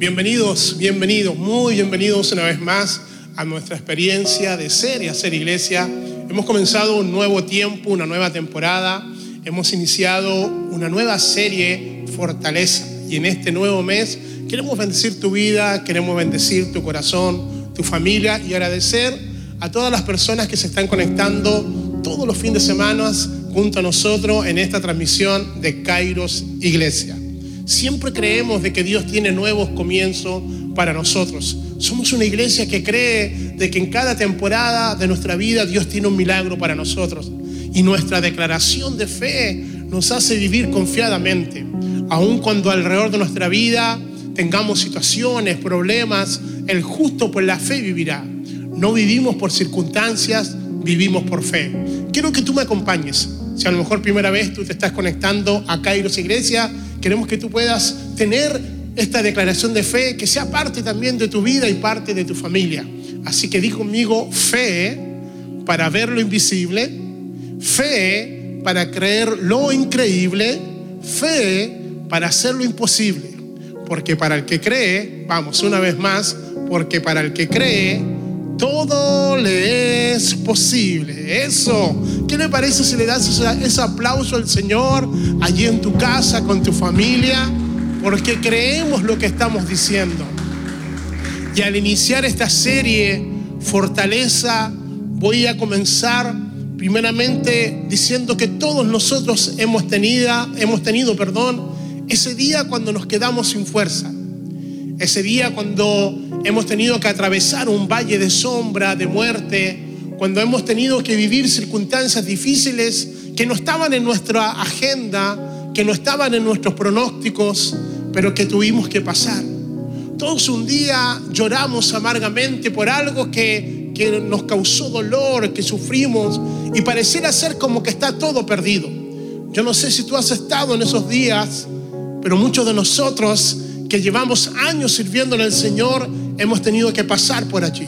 Bienvenidos, bienvenidos, muy bienvenidos una vez más a nuestra experiencia de ser y hacer iglesia. Hemos comenzado un nuevo tiempo, una nueva temporada. Hemos iniciado una nueva serie, Fortaleza. Y en este nuevo mes queremos bendecir tu vida, queremos bendecir tu corazón, tu familia y agradecer a todas las personas que se están conectando todos los fines de semana junto a nosotros en esta transmisión de Kairos Iglesia. Siempre creemos de que Dios tiene nuevos comienzos para nosotros. Somos una iglesia que cree de que en cada temporada de nuestra vida Dios tiene un milagro para nosotros. Y nuestra declaración de fe nos hace vivir confiadamente. Aun cuando alrededor de nuestra vida tengamos situaciones, problemas, el justo por la fe vivirá. No vivimos por circunstancias, vivimos por fe. Quiero que tú me acompañes. Si a lo mejor primera vez tú te estás conectando a Kairos Iglesia, Queremos que tú puedas tener esta declaración de fe que sea parte también de tu vida y parte de tu familia. Así que di conmigo fe para ver lo invisible, fe para creer lo increíble, fe para hacer lo imposible. Porque para el que cree, vamos una vez más, porque para el que cree, todo le es posible. Eso. ¿Qué le parece si le das ese, aplauso al Señor allí en tu casa, con tu familia? Porque creemos lo que estamos diciendo. Y al iniciar esta serie, Fortaleza, voy a comenzar primeramente diciendo que todos nosotros hemos tenido, hemos tenido, perdón, ese día cuando nos quedamos sin fuerza ese día cuando hemos tenido que atravesar un valle de sombra, de muerte, cuando hemos tenido que vivir circunstancias difíciles que no estaban en nuestra agenda, que no estaban en nuestros pronósticos, pero que tuvimos que pasar. Todos un día lloramos amargamente por algo que, que nos causó dolor, que sufrimos y pareciera ser como que está todo perdido. Yo no sé si tú has estado en esos días, pero muchos de nosotros que llevamos años sirviéndole al Señor, hemos tenido que pasar por allí.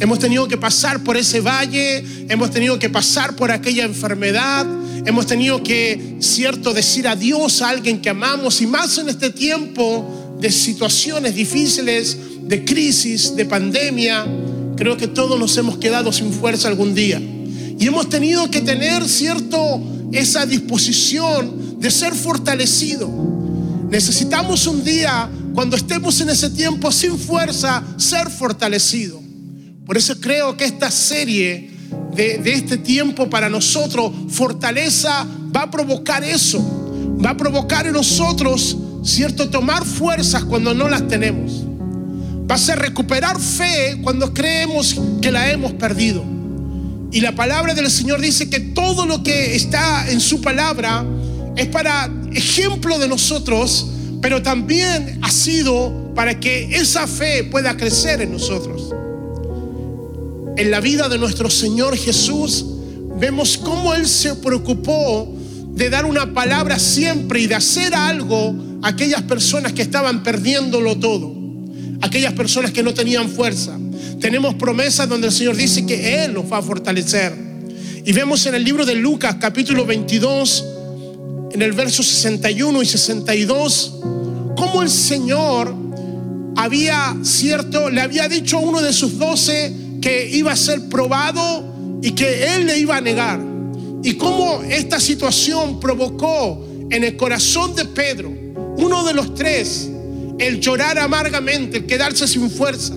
Hemos tenido que pasar por ese valle, hemos tenido que pasar por aquella enfermedad, hemos tenido que, cierto, decir adiós a alguien que amamos y más en este tiempo de situaciones difíciles, de crisis, de pandemia, creo que todos nos hemos quedado sin fuerza algún día. Y hemos tenido que tener, cierto, esa disposición de ser fortalecido Necesitamos un día, cuando estemos en ese tiempo sin fuerza, ser fortalecido. Por eso creo que esta serie de, este tiempo para nosotros, fortaleza, va a provocar eso. Va a provocar en nosotros, ¿cierto? Tomar fuerzas cuando no las tenemos. Va a ser recuperar fe cuando creemos que la hemos perdido. Y la palabra del Señor dice que todo lo que está en su palabra es para ejemplo de nosotros, pero también ha sido para que esa fe pueda crecer en nosotros. En la vida de nuestro Señor Jesús vemos cómo Él se preocupó de dar una palabra siempre y de hacer algo a aquellas personas que estaban perdiéndolo todo, aquellas personas que no tenían fuerza. Tenemos promesas donde el Señor dice que Él nos va a fortalecer. Y vemos en el libro de Lucas capítulo 22, en el verso 61 y 62, cómo el Señor había, cierto, le había dicho a uno de sus doce que iba a ser probado y que él le iba a negar. Y cómo esta situación provocó en el corazón de Pedro, uno de los tres, el llorar amargamente, el quedarse sin fuerza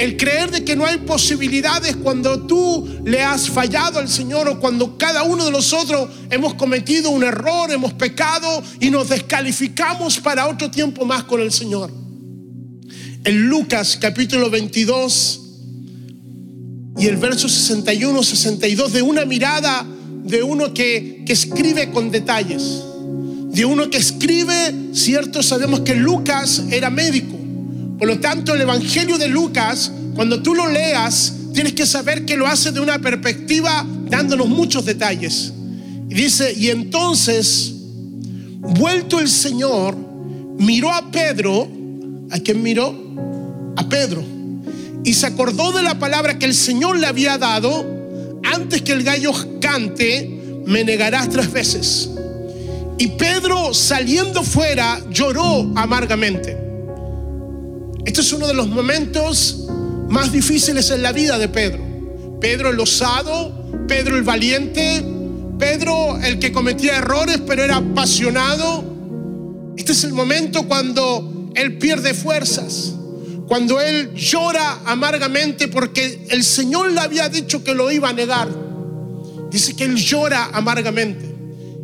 el creer de que no hay posibilidades cuando tú le has fallado al Señor o cuando cada uno de nosotros hemos cometido un error, hemos pecado y nos descalificamos para otro tiempo más con el Señor. En Lucas capítulo 22 y el verso 61, 62, de una mirada de uno que, que escribe con detalles, de uno que escribe, cierto, sabemos que Lucas era médico por lo tanto, el Evangelio de Lucas, cuando tú lo leas, tienes que saber que lo hace de una perspectiva dándonos muchos detalles. Y dice, y entonces, vuelto el Señor, miró a Pedro, ¿a quién miró? A Pedro. Y se acordó de la palabra que el Señor le había dado, antes que el gallo cante, me negarás tres veces. Y Pedro saliendo fuera lloró amargamente. Este es uno de los momentos más difíciles en la vida de Pedro. Pedro el osado, Pedro el valiente, Pedro el que cometía errores pero era apasionado. Este es el momento cuando él pierde fuerzas, cuando él llora amargamente porque el Señor le había dicho que lo iba a negar. Dice que él llora amargamente.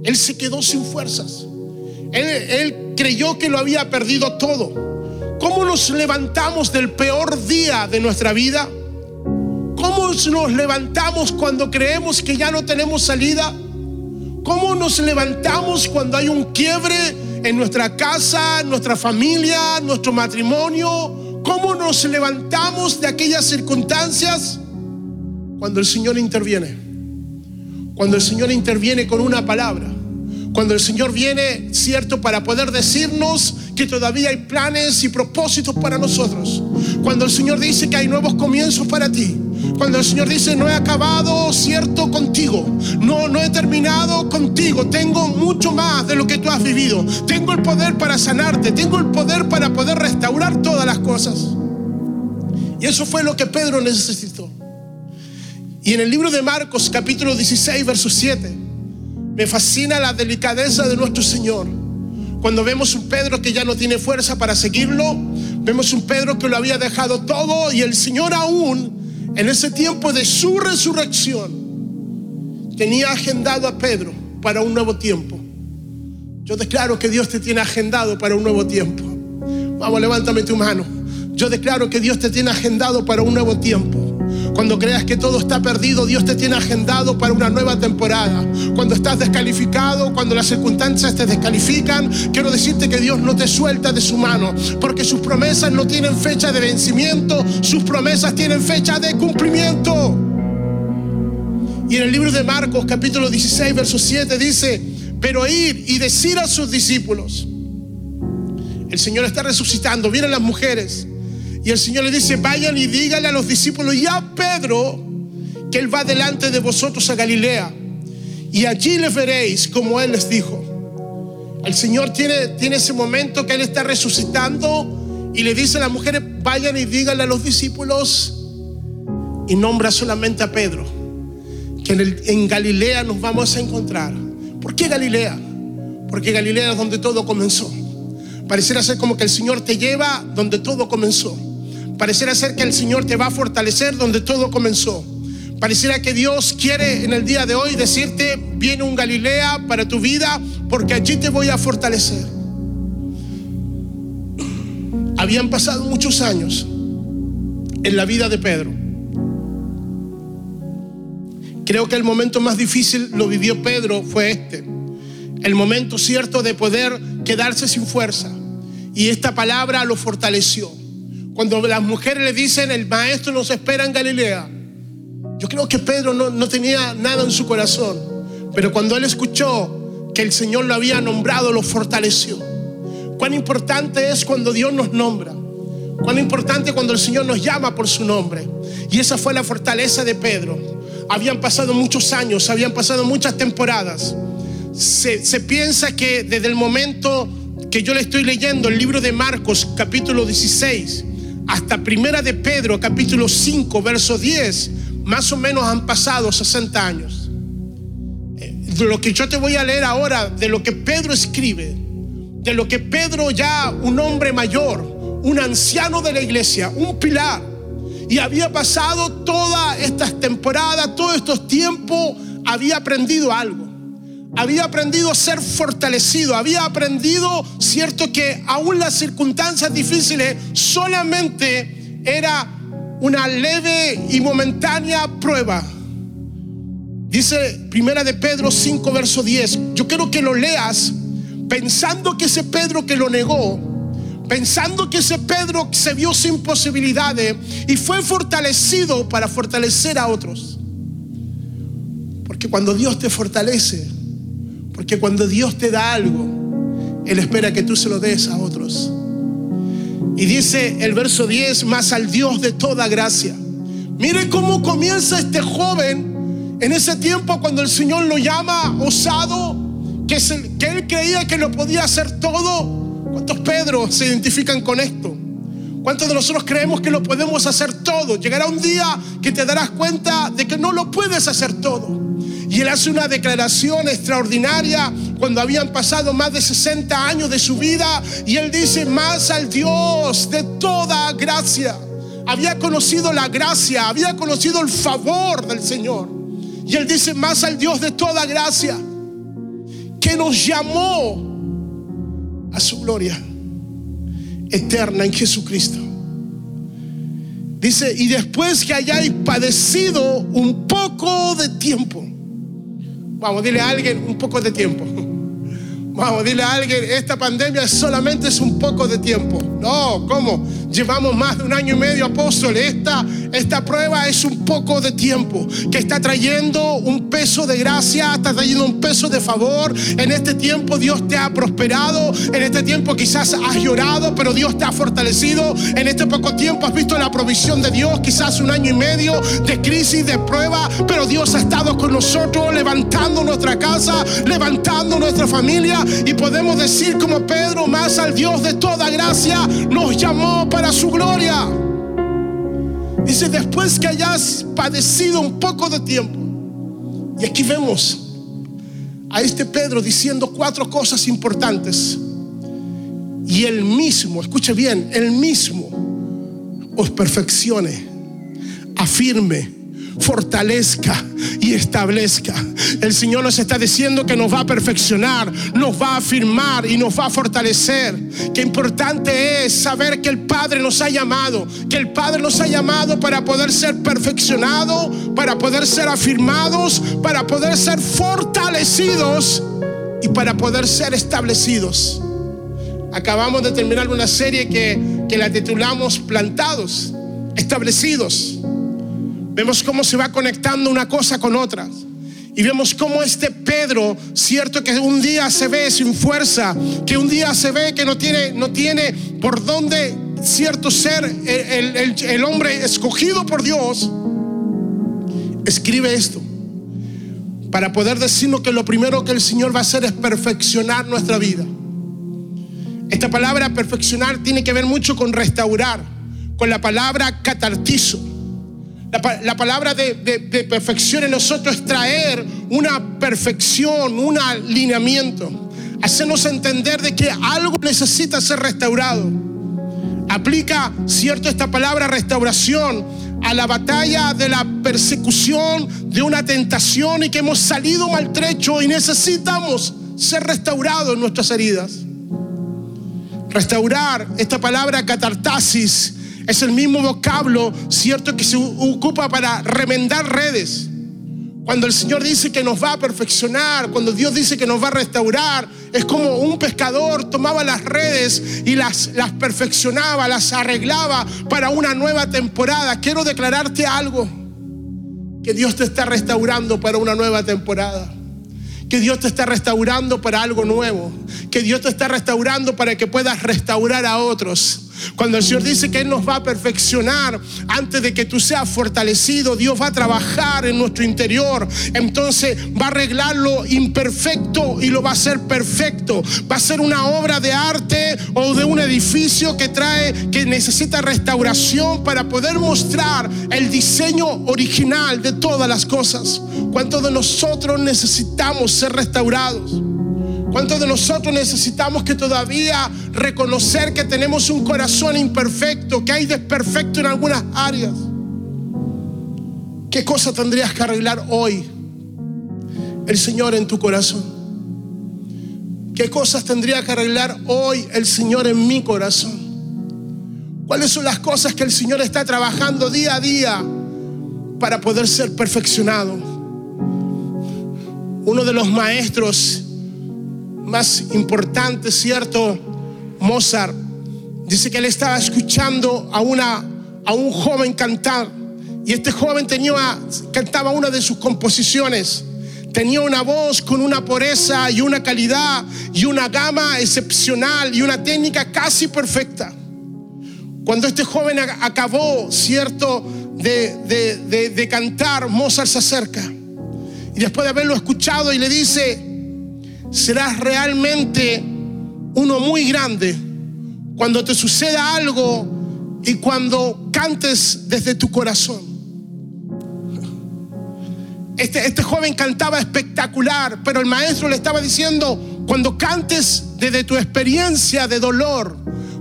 Él se quedó sin fuerzas. Él, él creyó que lo había perdido todo. ¿Cómo nos levantamos del peor día de nuestra vida? ¿Cómo nos levantamos cuando creemos que ya no tenemos salida? ¿Cómo nos levantamos cuando hay un quiebre en nuestra casa, en nuestra familia, en nuestro matrimonio? ¿Cómo nos levantamos de aquellas circunstancias? Cuando el Señor interviene. Cuando el Señor interviene con una palabra. Cuando el Señor viene, cierto, para poder decirnos que todavía hay planes y propósitos para nosotros. Cuando el Señor dice que hay nuevos comienzos para ti. Cuando el Señor dice, no he acabado, cierto, contigo. No, no he terminado contigo. Tengo mucho más de lo que tú has vivido. Tengo el poder para sanarte. Tengo el poder para poder restaurar todas las cosas. Y eso fue lo que Pedro necesitó. Y en el libro de Marcos, capítulo 16, verso 7, me fascina la delicadeza de nuestro Señor. Cuando vemos un Pedro que ya no tiene fuerza para seguirlo, vemos un Pedro que lo había dejado todo y el Señor aún, en ese tiempo de su resurrección, tenía agendado a Pedro para un nuevo tiempo. Yo declaro que Dios te tiene agendado para un nuevo tiempo. Vamos, levántame tu mano. Yo declaro que Dios te tiene agendado para un nuevo tiempo. Cuando creas que todo está perdido, Dios te tiene agendado para una nueva temporada. Cuando estás descalificado, cuando las circunstancias te descalifican, quiero decirte que Dios no te suelta de su mano, porque sus promesas no tienen fecha de vencimiento, sus promesas tienen fecha de cumplimiento. Y en el libro de Marcos capítulo 16, verso 7 dice, pero ir y decir a sus discípulos, el Señor está resucitando, vienen las mujeres y el Señor le dice, vayan y díganle a los discípulos y a Pedro que Él va delante de vosotros a Galilea. Y allí les veréis como Él les dijo. El Señor tiene, tiene ese momento que Él está resucitando y le dice a las mujeres, vayan y díganle a los discípulos y nombra solamente a Pedro, que en, en Galilea nos vamos a encontrar. ¿Por qué Galilea? Porque Galilea es donde todo comenzó. Pareciera ser como que el Señor te lleva donde todo comenzó. Pareciera ser que el Señor te va a fortalecer donde todo comenzó. Pareciera que Dios quiere en el día de hoy decirte, viene un Galilea para tu vida porque allí te voy a fortalecer. Habían pasado muchos años en la vida de Pedro. Creo que el momento más difícil lo vivió Pedro fue este. El momento cierto de poder quedarse sin fuerza. Y esta palabra lo fortaleció. Cuando las mujeres le dicen, el maestro nos espera en Galilea, yo creo que Pedro no, no tenía nada en su corazón, pero cuando él escuchó que el Señor lo había nombrado, lo fortaleció. Cuán importante es cuando Dios nos nombra. Cuán importante cuando el Señor nos llama por su nombre. Y esa fue la fortaleza de Pedro. Habían pasado muchos años, habían pasado muchas temporadas. Se, se, piensa que desde el momento que yo le estoy leyendo el libro de Marcos capítulo 16 hasta Primera de Pedro, capítulo 5, verso 10, más o menos han pasado 60 años. Eh, de lo que yo te voy a leer ahora, de lo que Pedro escribe, de lo que Pedro ya, un hombre mayor, un anciano de la iglesia, un pilar, y había pasado todas estas temporadas, todos estos tiempos, había aprendido algo había aprendido a ser fortalecido, había aprendido, cierto, que aún las circunstancias difíciles solamente era una leve y momentánea prueba. Dice Primera de Pedro 5, verso 10. Yo quiero que lo leas pensando que ese Pedro que lo negó, pensando que ese Pedro se vio sin posibilidades y fue fortalecido para fortalecer a otros. Porque cuando Dios te fortalece, porque cuando Dios te da algo, Él espera que tú se lo des a otros. Y dice el verso 10, más al Dios de toda gracia. Mire cómo comienza este joven en ese tiempo cuando el Señor lo llama osado, que, él creía que lo podía hacer todo. ¿Cuántos Pedro se identifican con esto? ¿Cuántos de nosotros creemos que lo podemos hacer todo? Llegará un día que te darás cuenta de que no lo puedes hacer todo. Y él hace una declaración extraordinaria cuando habían pasado más de 60 años de su vida. Y él dice, más al Dios de toda gracia. Había conocido la gracia, había conocido el favor del Señor. Y él dice, más al Dios de toda gracia, que nos llamó a su gloria eterna en Jesucristo. Dice, y después que hayáis padecido un poco de tiempo, vamos, dile a alguien un poco de tiempo. Vamos, dile a alguien, esta pandemia solamente es un poco de tiempo. No, ¿cómo? Llevamos más de un año y medio, apóstoles. Esta, esta prueba es un poco de tiempo que está trayendo un peso de gracia, está trayendo un peso de favor. En este tiempo Dios te ha prosperado. En este tiempo quizás has llorado, pero Dios te ha fortalecido. En este poco tiempo has visto la provisión de Dios, quizás un año y medio de crisis, de prueba, pero Dios ha estado con nosotros levantando nuestra casa, levantando nuestra familia y podemos decir como Pedro, más al Dios de toda gracia nos llamó para su gloria. Dice, después que hayas padecido un poco de tiempo. Y aquí vemos a este Pedro diciendo cuatro cosas importantes. Y él mismo, escuche bien, él mismo os perfeccione, afirme, fortalezca y establezca. El Señor nos está diciendo que nos va a perfeccionar, nos va a afirmar y nos va a fortalecer. Qué importante es saber que el Padre nos ha llamado, que el Padre nos ha llamado para poder ser perfeccionados, para poder ser afirmados, para poder ser fortalecidos y para poder ser establecidos. Acabamos de terminar una serie que, que la titulamos Plantados, establecidos. Vemos cómo se va conectando una cosa con otra. Y vemos cómo este Pedro, cierto que un día se ve sin fuerza, que un día se ve que no tiene, no tiene por dónde, cierto ser, el, el, el hombre escogido por Dios, escribe esto. Para poder decirnos que lo primero que el Señor va a hacer es perfeccionar nuestra vida. Esta palabra perfeccionar tiene que ver mucho con restaurar, con la palabra catartizo. La, la palabra de, de, perfección en nosotros es traer una perfección, un alineamiento. Hacernos entender de que algo necesita ser restaurado. Aplica, cierto, esta palabra restauración a la batalla de la persecución, de una tentación y que hemos salido maltrecho y necesitamos ser restaurados en nuestras heridas. Restaurar, esta palabra catartasis, es el mismo vocablo, cierto, que se ocupa para remendar redes. Cuando el Señor dice que nos va a perfeccionar, cuando Dios dice que nos va a restaurar, es como un pescador tomaba las redes y las, las perfeccionaba, las arreglaba para una nueva temporada. Quiero declararte algo, que Dios te está restaurando para una nueva temporada que Dios te está restaurando para algo nuevo, que Dios te está restaurando para que puedas restaurar a otros. Cuando el Señor dice que Él nos va a perfeccionar antes de que tú seas fortalecido, Dios va a trabajar en nuestro interior. Entonces va a arreglar lo imperfecto y lo va a hacer perfecto. Va a ser una obra de arte o de un edificio que trae, que necesita restauración para poder mostrar el diseño original de todas las cosas. ¿Cuántos de nosotros necesitamos ser restaurados? ¿Cuántos de nosotros necesitamos que todavía reconocer que tenemos un corazón imperfecto, que hay desperfecto en algunas áreas? ¿Qué cosa tendrías que arreglar hoy el Señor en tu corazón? ¿Qué cosas tendría que arreglar hoy el Señor en mi corazón? ¿Cuáles son las cosas que el Señor está trabajando día a día para poder ser perfeccionado? Uno de los maestros más importante, ¿cierto? Mozart dice que él estaba escuchando a, una, a un joven cantar y este joven tenía, cantaba una de sus composiciones. Tenía una voz con una pureza y una calidad y una gama excepcional y una técnica casi perfecta. Cuando este joven acabó, ¿cierto?, de, de, de, de cantar, Mozart se acerca. Y después de haberlo escuchado y le dice, serás realmente uno muy grande cuando te suceda algo y cuando cantes desde tu corazón. Este, este joven cantaba espectacular, pero el maestro le estaba diciendo, cuando cantes desde tu experiencia de dolor,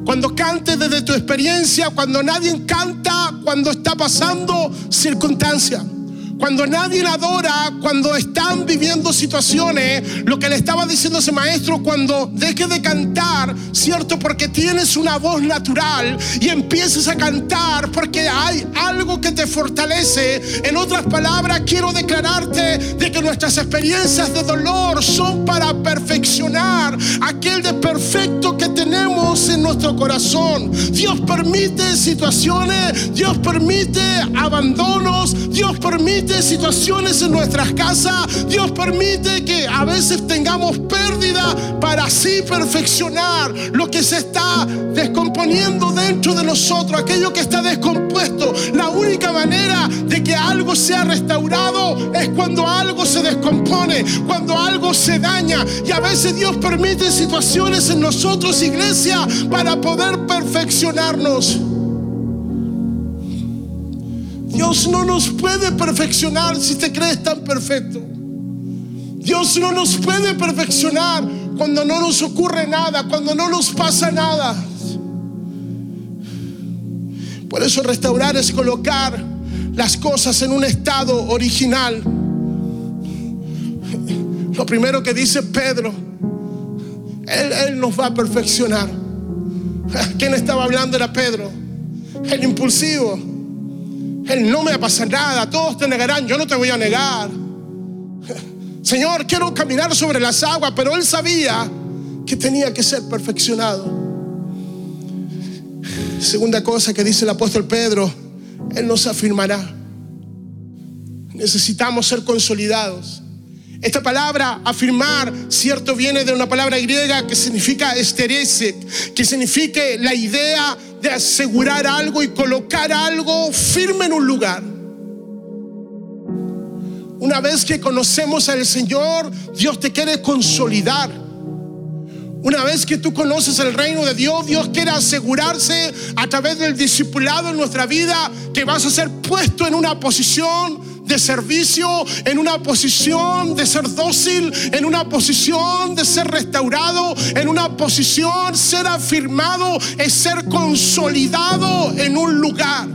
cuando cantes desde tu experiencia, cuando nadie canta, cuando está pasando circunstancia. Cuando nadie adora, cuando están viviendo situaciones, lo que le estaba diciendo ese maestro, cuando dejes de cantar, ¿cierto? Porque tienes una voz natural y empieces a cantar porque hay algo que te fortalece. En otras palabras, quiero declararte de que nuestras experiencias de dolor son para perfeccionar aquel de perfecto que tenemos en nuestro corazón. Dios permite situaciones, Dios permite abandonos, Dios permite situaciones en nuestras casas. Dios permite que a veces tengamos pérdida para así perfeccionar lo que se está descomponiendo dentro de nosotros, aquello que está descompuesto. La única manera de que algo sea restaurado es cuando algo se descompone, cuando algo se daña. Y a veces Dios permite situaciones en nosotros, iglesia, para poder perfeccionarnos. Dios no nos puede perfeccionar si te crees tan perfecto. Dios no nos puede perfeccionar cuando no nos ocurre nada, cuando no nos pasa nada. Por eso restaurar es colocar las cosas en un estado original. Lo primero que dice Pedro, Él, él nos va a perfeccionar. ¿Quién estaba hablando? Era Pedro, el impulsivo él no me va a pasar nada, todos te negarán, yo no te voy a negar. Señor, quiero caminar sobre las aguas, pero él sabía que tenía que ser perfeccionado. Segunda cosa que dice el apóstol Pedro, Él nos afirmará. Necesitamos ser consolidados. Esta palabra afirmar, cierto, viene de una palabra griega que significa esterese, que significa la idea de asegurar algo y colocar algo firme en un lugar. Una vez que conocemos al Señor, Dios te quiere consolidar. Una vez que tú conoces el reino de Dios, Dios quiere asegurarse a través del discipulado en nuestra vida que vas a ser puesto en una posición de servicio, en una posición de ser dócil, en una posición de ser restaurado, en una posición ser afirmado, es ser consolidado en un lugar.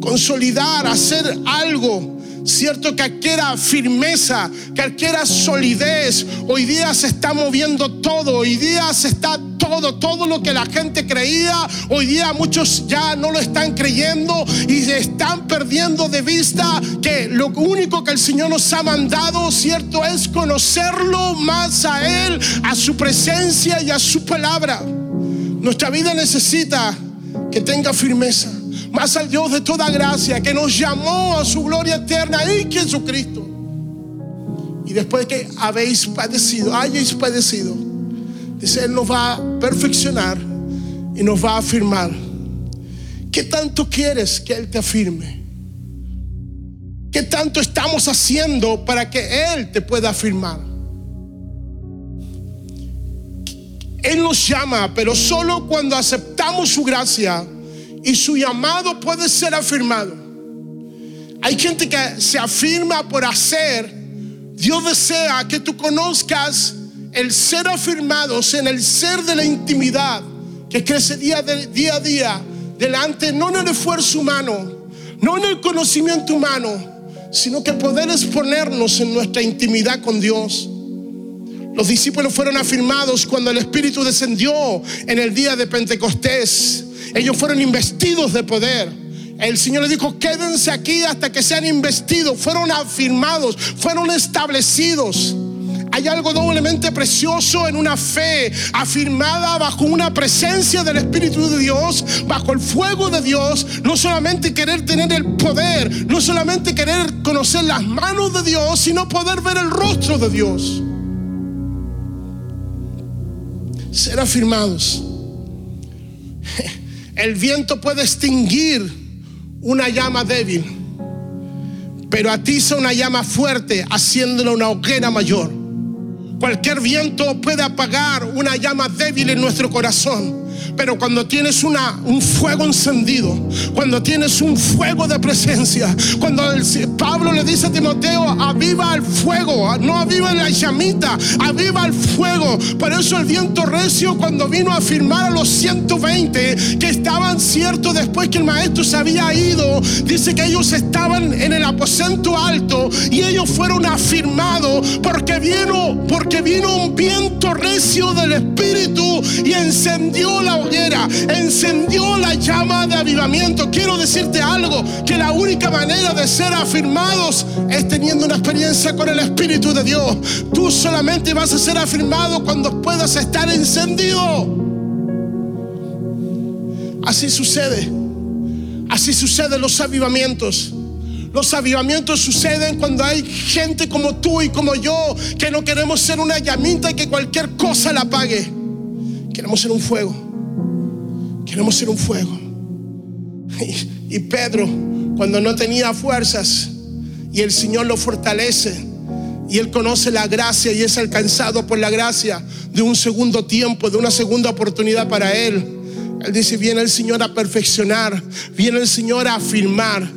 Consolidar, hacer algo Cierto que adquiera firmeza, que adquiera solidez. Hoy día se está moviendo todo, hoy día se está todo, todo lo que la gente creía, hoy día muchos ya no lo están creyendo y se están perdiendo de vista que lo único que el Señor nos ha mandado, cierto, es conocerlo más a Él, a su presencia y a su palabra. Nuestra vida necesita que tenga firmeza más al Dios de toda gracia que nos llamó a su gloria eterna y Jesucristo. Y después que habéis padecido, hayáis padecido, dice, Él nos va a perfeccionar y nos va a afirmar. ¿Qué tanto quieres que Él te afirme? ¿Qué tanto estamos haciendo para que Él te pueda afirmar? Él nos llama, pero solo cuando aceptamos su gracia y su llamado puede ser afirmado. Hay gente que se afirma por hacer. Dios desea que tú conozcas el ser afirmados en el ser de la intimidad que crece día, día a día delante, no en el esfuerzo humano, no en el conocimiento humano, sino que poder exponernos en nuestra intimidad con Dios. Los discípulos fueron afirmados cuando el Espíritu descendió en el día de Pentecostés. Ellos fueron investidos de poder. El Señor les dijo, quédense aquí hasta que sean investidos. Fueron afirmados, fueron establecidos. Hay algo doblemente precioso en una fe afirmada bajo una presencia del Espíritu de Dios, bajo el fuego de Dios. No solamente querer tener el poder, no solamente querer conocer las manos de Dios, sino poder ver el rostro de Dios. Ser afirmados. El viento puede extinguir una llama débil, pero atiza una llama fuerte, haciéndola una hoguera mayor. Cualquier viento puede apagar una llama débil en nuestro corazón, Pero cuando tienes una, un fuego encendido, cuando tienes un fuego de presencia, cuando Pablo le dice a Timoteo, aviva el fuego, no aviva la llamita, aviva el fuego. Por eso el viento recio cuando vino a firmar a los 120 que estaban ciertos después que el maestro se había ido, dice que ellos estaban en el aposento alto y ellos fueron afirmados porque vino, porque vino un viento recio del Espíritu y encendió la hoguera, encendió la llama de avivamiento. Quiero decirte algo, que la única manera de ser afirmados es teniendo una experiencia con el Espíritu de Dios. Tú solamente vas a ser afirmado cuando puedas estar encendido. Así sucede. Así suceden los avivamientos. Los avivamientos suceden cuando hay gente como tú y como yo que no queremos ser una llamita y que cualquier cosa la apague. Queremos ser un fuego. Queremos ser un fuego. Y, Pedro, cuando no tenía fuerzas y el Señor lo fortalece y él conoce la gracia y es alcanzado por la gracia de un segundo tiempo, de una segunda oportunidad para él. Él dice, viene el Señor a perfeccionar, viene el Señor a afirmar,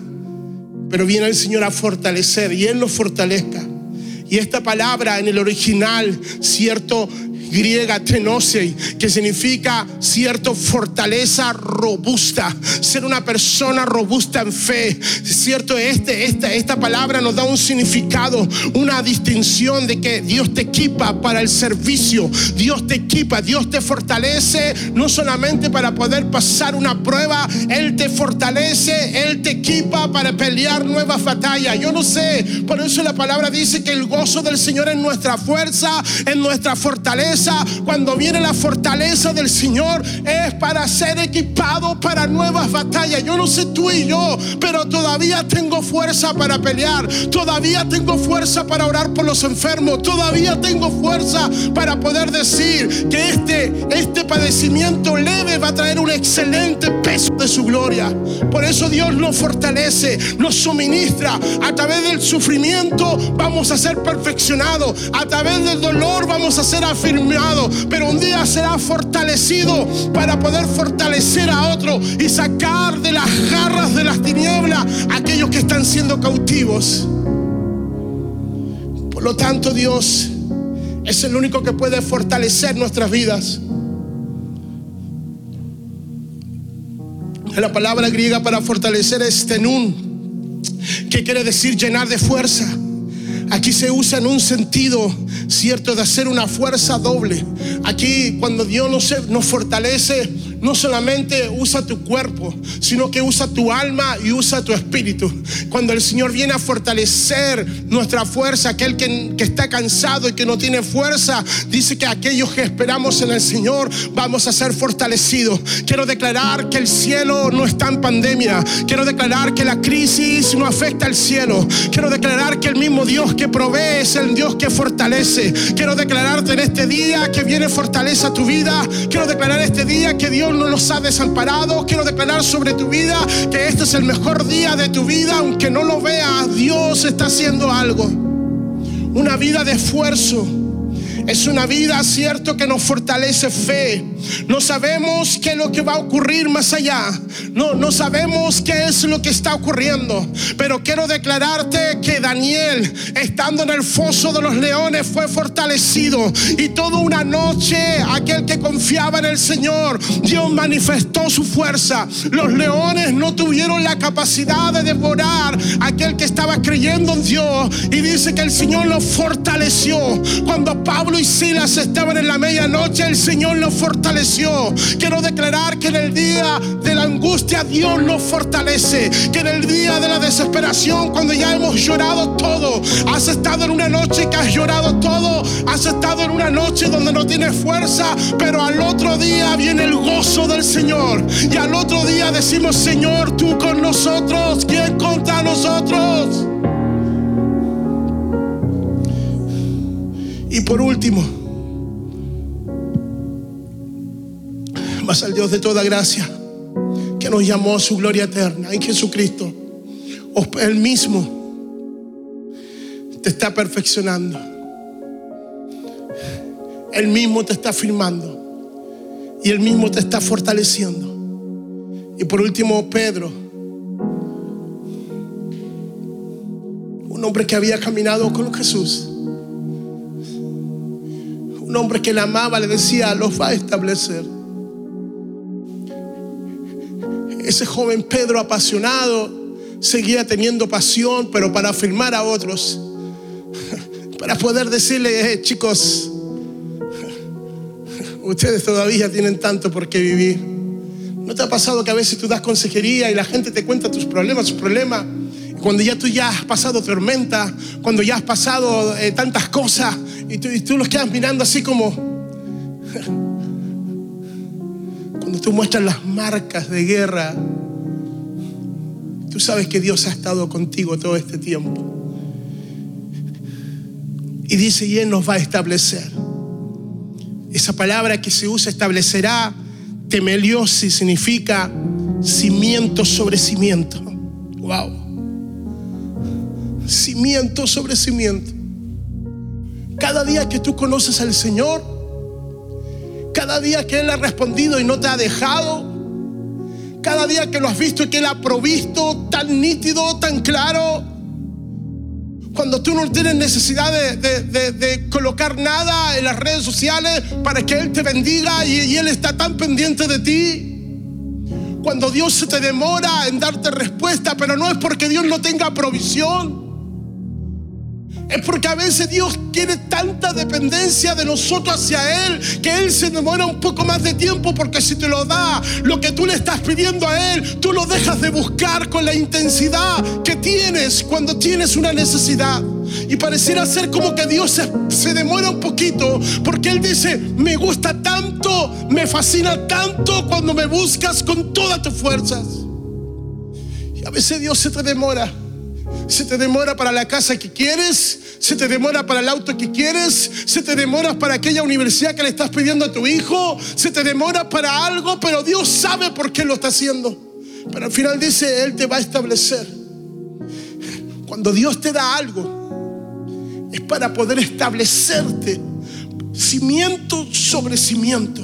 pero viene el Señor a fortalecer y Él lo fortalezca. Y esta palabra en el original, cierto, griega tenosei, que significa cierto fortaleza robusta, ser una persona robusta en fe. Cierto, este, esta, esta palabra nos da un significado, una distinción de que Dios te equipa para el servicio, Dios te equipa, Dios te fortalece, no solamente para poder pasar una prueba, Él te fortalece, Él te equipa para pelear nuevas batallas. Yo no sé, por eso la palabra dice que el gozo del Señor es nuestra fuerza, en nuestra fortaleza cuando viene la fortaleza del Señor, es para ser equipado para nuevas batallas. Yo no sé tú y yo, pero todavía tengo fuerza para pelear. Todavía tengo fuerza para orar por los enfermos. Todavía tengo fuerza para poder decir que este, este padecimiento leve va a traer un excelente peso de su gloria. Por eso Dios nos fortalece, nos suministra. A través del sufrimiento vamos a ser perfeccionados. A través del dolor vamos a ser afirmados pero un día será fortalecido para poder fortalecer a otro y sacar de las garras de las tinieblas a aquellos que están siendo cautivos. Por lo tanto, Dios es el único que puede fortalecer nuestras vidas. La palabra griega para fortalecer es tenún, que quiere decir llenar de fuerza. Aquí se usa en un sentido cierto de hacer una fuerza doble. Aquí cuando Dios nos, fortalece, no solamente usa tu cuerpo, sino que usa tu alma y usa tu espíritu. Cuando el Señor viene a fortalecer nuestra fuerza, aquel que, está cansado y que no tiene fuerza, dice que aquellos que esperamos en el Señor vamos a ser fortalecidos. Quiero declarar que el cielo no está en pandemia. Quiero declarar que la crisis no afecta al cielo. Quiero declarar que el mismo Dios que provee es el Dios que fortalece. Quiero declararte en este día que viene fortaleza a tu vida. Quiero declarar este día que Dios no nos ha desamparado. Quiero declarar sobre tu vida que este es el mejor día de tu vida, aunque no lo veas, Dios está haciendo algo. Una vida de esfuerzo es una vida, cierto, que nos fortalece fe. No sabemos qué es lo que va a ocurrir más allá. No, no sabemos qué es lo que está ocurriendo. Pero quiero declararte que Daniel, estando en el foso de los leones, fue fortalecido. Y toda una noche, aquel que confiaba en el Señor, Dios manifestó su fuerza. Los leones no tuvieron la capacidad de devorar a aquel que estaba creyendo en Dios. Y dice que el Señor lo fortaleció. Cuando Pablo y Silas estaban en la medianoche, el Señor los fortaleció. Quiero declarar que en el día de la angustia Dios nos fortalece. Que en el día de la desesperación, cuando ya hemos llorado todo, has estado en una noche que has llorado todo, has estado en una noche donde no tienes fuerza, pero al otro día viene el gozo del Señor. Y al otro día decimos, Señor, tú con nosotros, ¿quién contra nosotros? Y por último, más al Dios de toda gracia, que nos llamó a su gloria eterna en Jesucristo, Él mismo te está perfeccionando. Él mismo te está firmando. y Él mismo te está fortaleciendo. Y por último, Pedro, un hombre que había caminado con Jesús, un hombre que le amaba, le decía, los va a establecer. Ese joven Pedro apasionado seguía teniendo pasión, pero para afirmar a otros, para poder decirle, eh, chicos, ustedes todavía tienen tanto por qué vivir. ¿No te ha pasado que a veces tú das consejería y la gente te cuenta tus problemas, sus problemas? Cuando ya tú ya has pasado tormenta, cuando ya has pasado eh, tantas cosas y tú, y tú los quedas mirando así como... cuando tú muestras las marcas de guerra, tú sabes que Dios ha estado contigo todo este tiempo. Y dice, y Él nos va a establecer. Esa palabra que se usa, establecerá, temeliosis, significa cimiento sobre cimiento. Wow. Cimiento sobre cimiento. Cada día que tú conoces al Señor, cada día que Él ha respondido y no te ha dejado, cada día que lo has visto y que Él ha provisto tan nítido, tan claro, cuando tú no tienes necesidad de, colocar nada en las redes sociales para que Él te bendiga y, y Él está tan pendiente de ti. Cuando Dios se te demora en darte respuesta, pero no es porque Dios no tenga provisión. Es porque a veces Dios quiere tanta dependencia de nosotros hacia Él que Él se demora un poco más de tiempo porque si te lo da, lo que tú le estás pidiendo a Él, tú lo dejas de buscar con la intensidad que tienes cuando tienes una necesidad. Y pareciera ser como que Dios se, se, demora un poquito porque Él dice, me gusta tanto, me fascina tanto cuando me buscas con todas tus fuerzas. Y a veces Dios se te demora se te demora para la casa que quieres, se te demora para el auto que quieres, se te demora para aquella universidad que le estás pidiendo a tu hijo, se te demora para algo, pero Dios sabe por qué lo está haciendo. Pero al final dice, Él te va a establecer. Cuando Dios te da algo, es para poder establecerte cimiento sobre cimiento.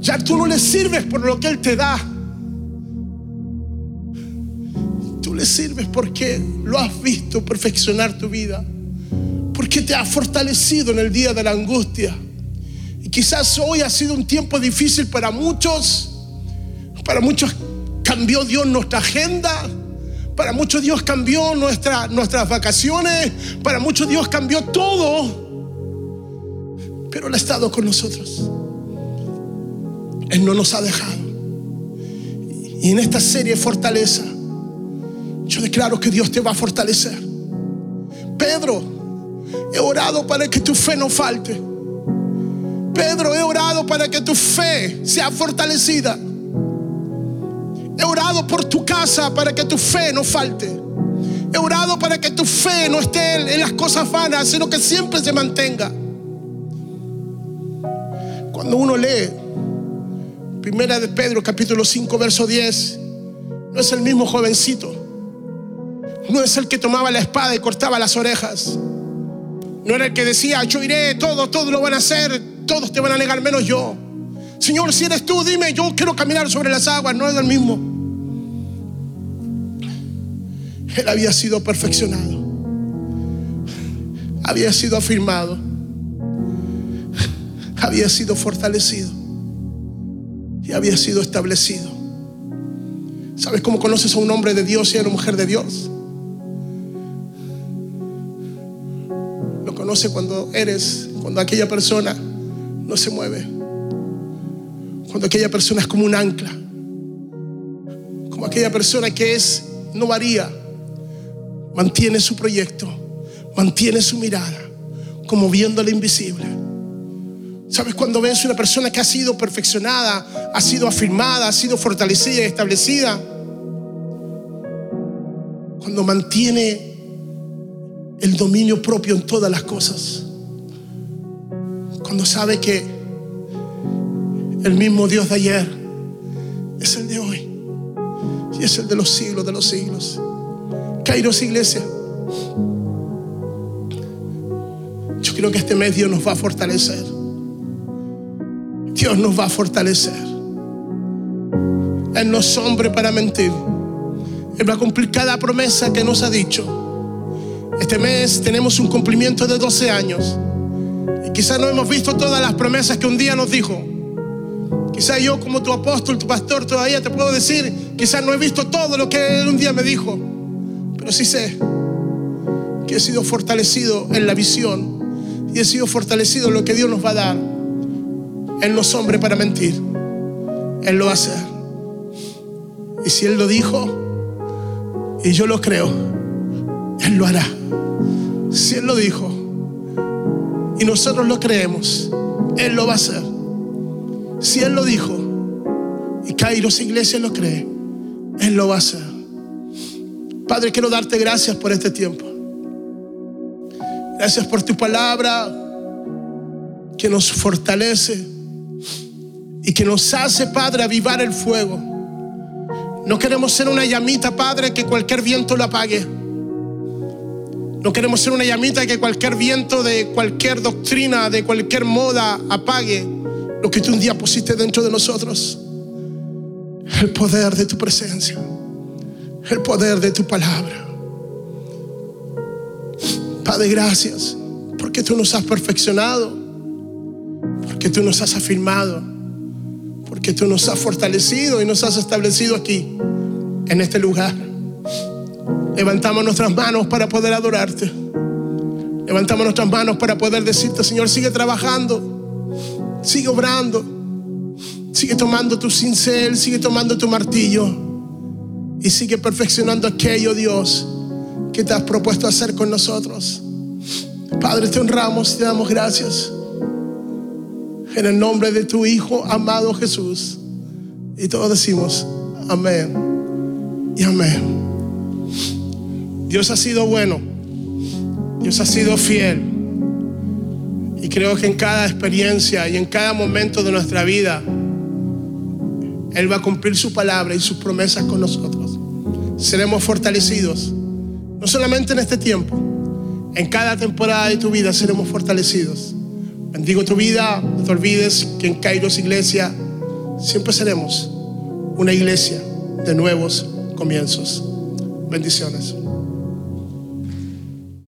Ya tú no le sirves por lo que Él te da le sirves porque lo has visto perfeccionar tu vida, porque te ha fortalecido en el día de la angustia. Y quizás hoy ha sido un tiempo difícil para muchos, para muchos cambió Dios nuestra agenda, para muchos Dios cambió nuestra, nuestras vacaciones, para muchos Dios cambió todo, pero Él ha estado con nosotros. Él no nos ha dejado. Y en esta serie Fortaleza, yo declaro que Dios te va a fortalecer. Pedro, he orado para que tu fe no falte. Pedro, he orado para que tu fe sea fortalecida. He orado por tu casa para que tu fe no falte. He orado para que tu fe no esté en las cosas vanas, sino que siempre se mantenga. Cuando uno lee Primera de Pedro capítulo 5 verso 10, no es el mismo jovencito no es el que tomaba la espada y cortaba las orejas. No era el que decía, yo iré, todos, todos lo van a hacer, todos te van a negar menos yo. Señor, si eres tú, dime, yo quiero caminar sobre las aguas, no es el mismo. Él había sido perfeccionado, había sido afirmado, había sido fortalecido y había sido establecido. ¿Sabes cómo conoces a un hombre de Dios y a una mujer de Dios? Conoce cuando eres, cuando aquella persona no se mueve. Cuando aquella persona es como un ancla. Como aquella persona que es, no varía. Mantiene su proyecto, mantiene su mirada, como viendo lo invisible. ¿Sabes? Cuando ves una persona que ha sido perfeccionada, ha sido afirmada, ha sido fortalecida y establecida. Cuando mantiene el dominio propio en todas las cosas. Cuando sabe que el mismo Dios de ayer es el de hoy y es el de los siglos de los siglos. Kairos Iglesia. Yo creo que este mes Dios nos va a fortalecer. Dios nos va a fortalecer. Él no es hombre para mentir. Él va a cumplir cada promesa que nos ha dicho. Este mes tenemos un cumplimiento de 12 años. Y quizás no hemos visto todas las promesas que un día nos dijo. Quizás yo como tu apóstol, tu pastor, todavía te puedo decir, quizás no he visto todo lo que él un día me dijo. Pero sí sé que he sido fortalecido en la visión y he sido fortalecido en lo que Dios nos va a dar. Él no es hombre para mentir. Él lo hacer. Y si Él lo dijo, y yo lo creo, Él lo hará. Si Él lo dijo, y nosotros lo creemos, Él lo va a hacer. Si Él lo dijo, y Kairos Iglesia lo cree, Él lo va a hacer. Padre, quiero darte gracias por este tiempo. Gracias por tu palabra que nos fortalece y que nos hace, Padre, avivar el fuego. No queremos ser una llamita, Padre, que cualquier viento lo apague. No queremos ser una llamita que cualquier viento de cualquier doctrina, de cualquier moda apague lo que tú un día pusiste dentro de nosotros. El poder de tu presencia. El poder de tu palabra. Padre, gracias porque tú nos has perfeccionado. Porque tú nos has afirmado porque tú nos has fortalecido y nos has establecido aquí, en este lugar. Levantamos nuestras manos para poder adorarte. Levantamos nuestras manos para poder decirte, Señor, sigue trabajando, sigue obrando, sigue tomando tu cincel, sigue tomando tu martillo y sigue perfeccionando aquello, Dios, que te has propuesto hacer con nosotros. Padre, te honramos y te damos gracias. En el nombre de tu Hijo amado Jesús. Y todos decimos, amén y amén. Dios ha sido bueno. Dios ha sido fiel. Y creo que en cada experiencia y en cada momento de nuestra vida, Él va a cumplir su palabra y sus promesas con nosotros. Seremos fortalecidos. No solamente en este tiempo, en cada temporada de tu vida seremos fortalecidos. Bendigo tu vida, no te olvides que en Kairos Iglesia siempre seremos una iglesia de nuevos comienzos. Bendiciones.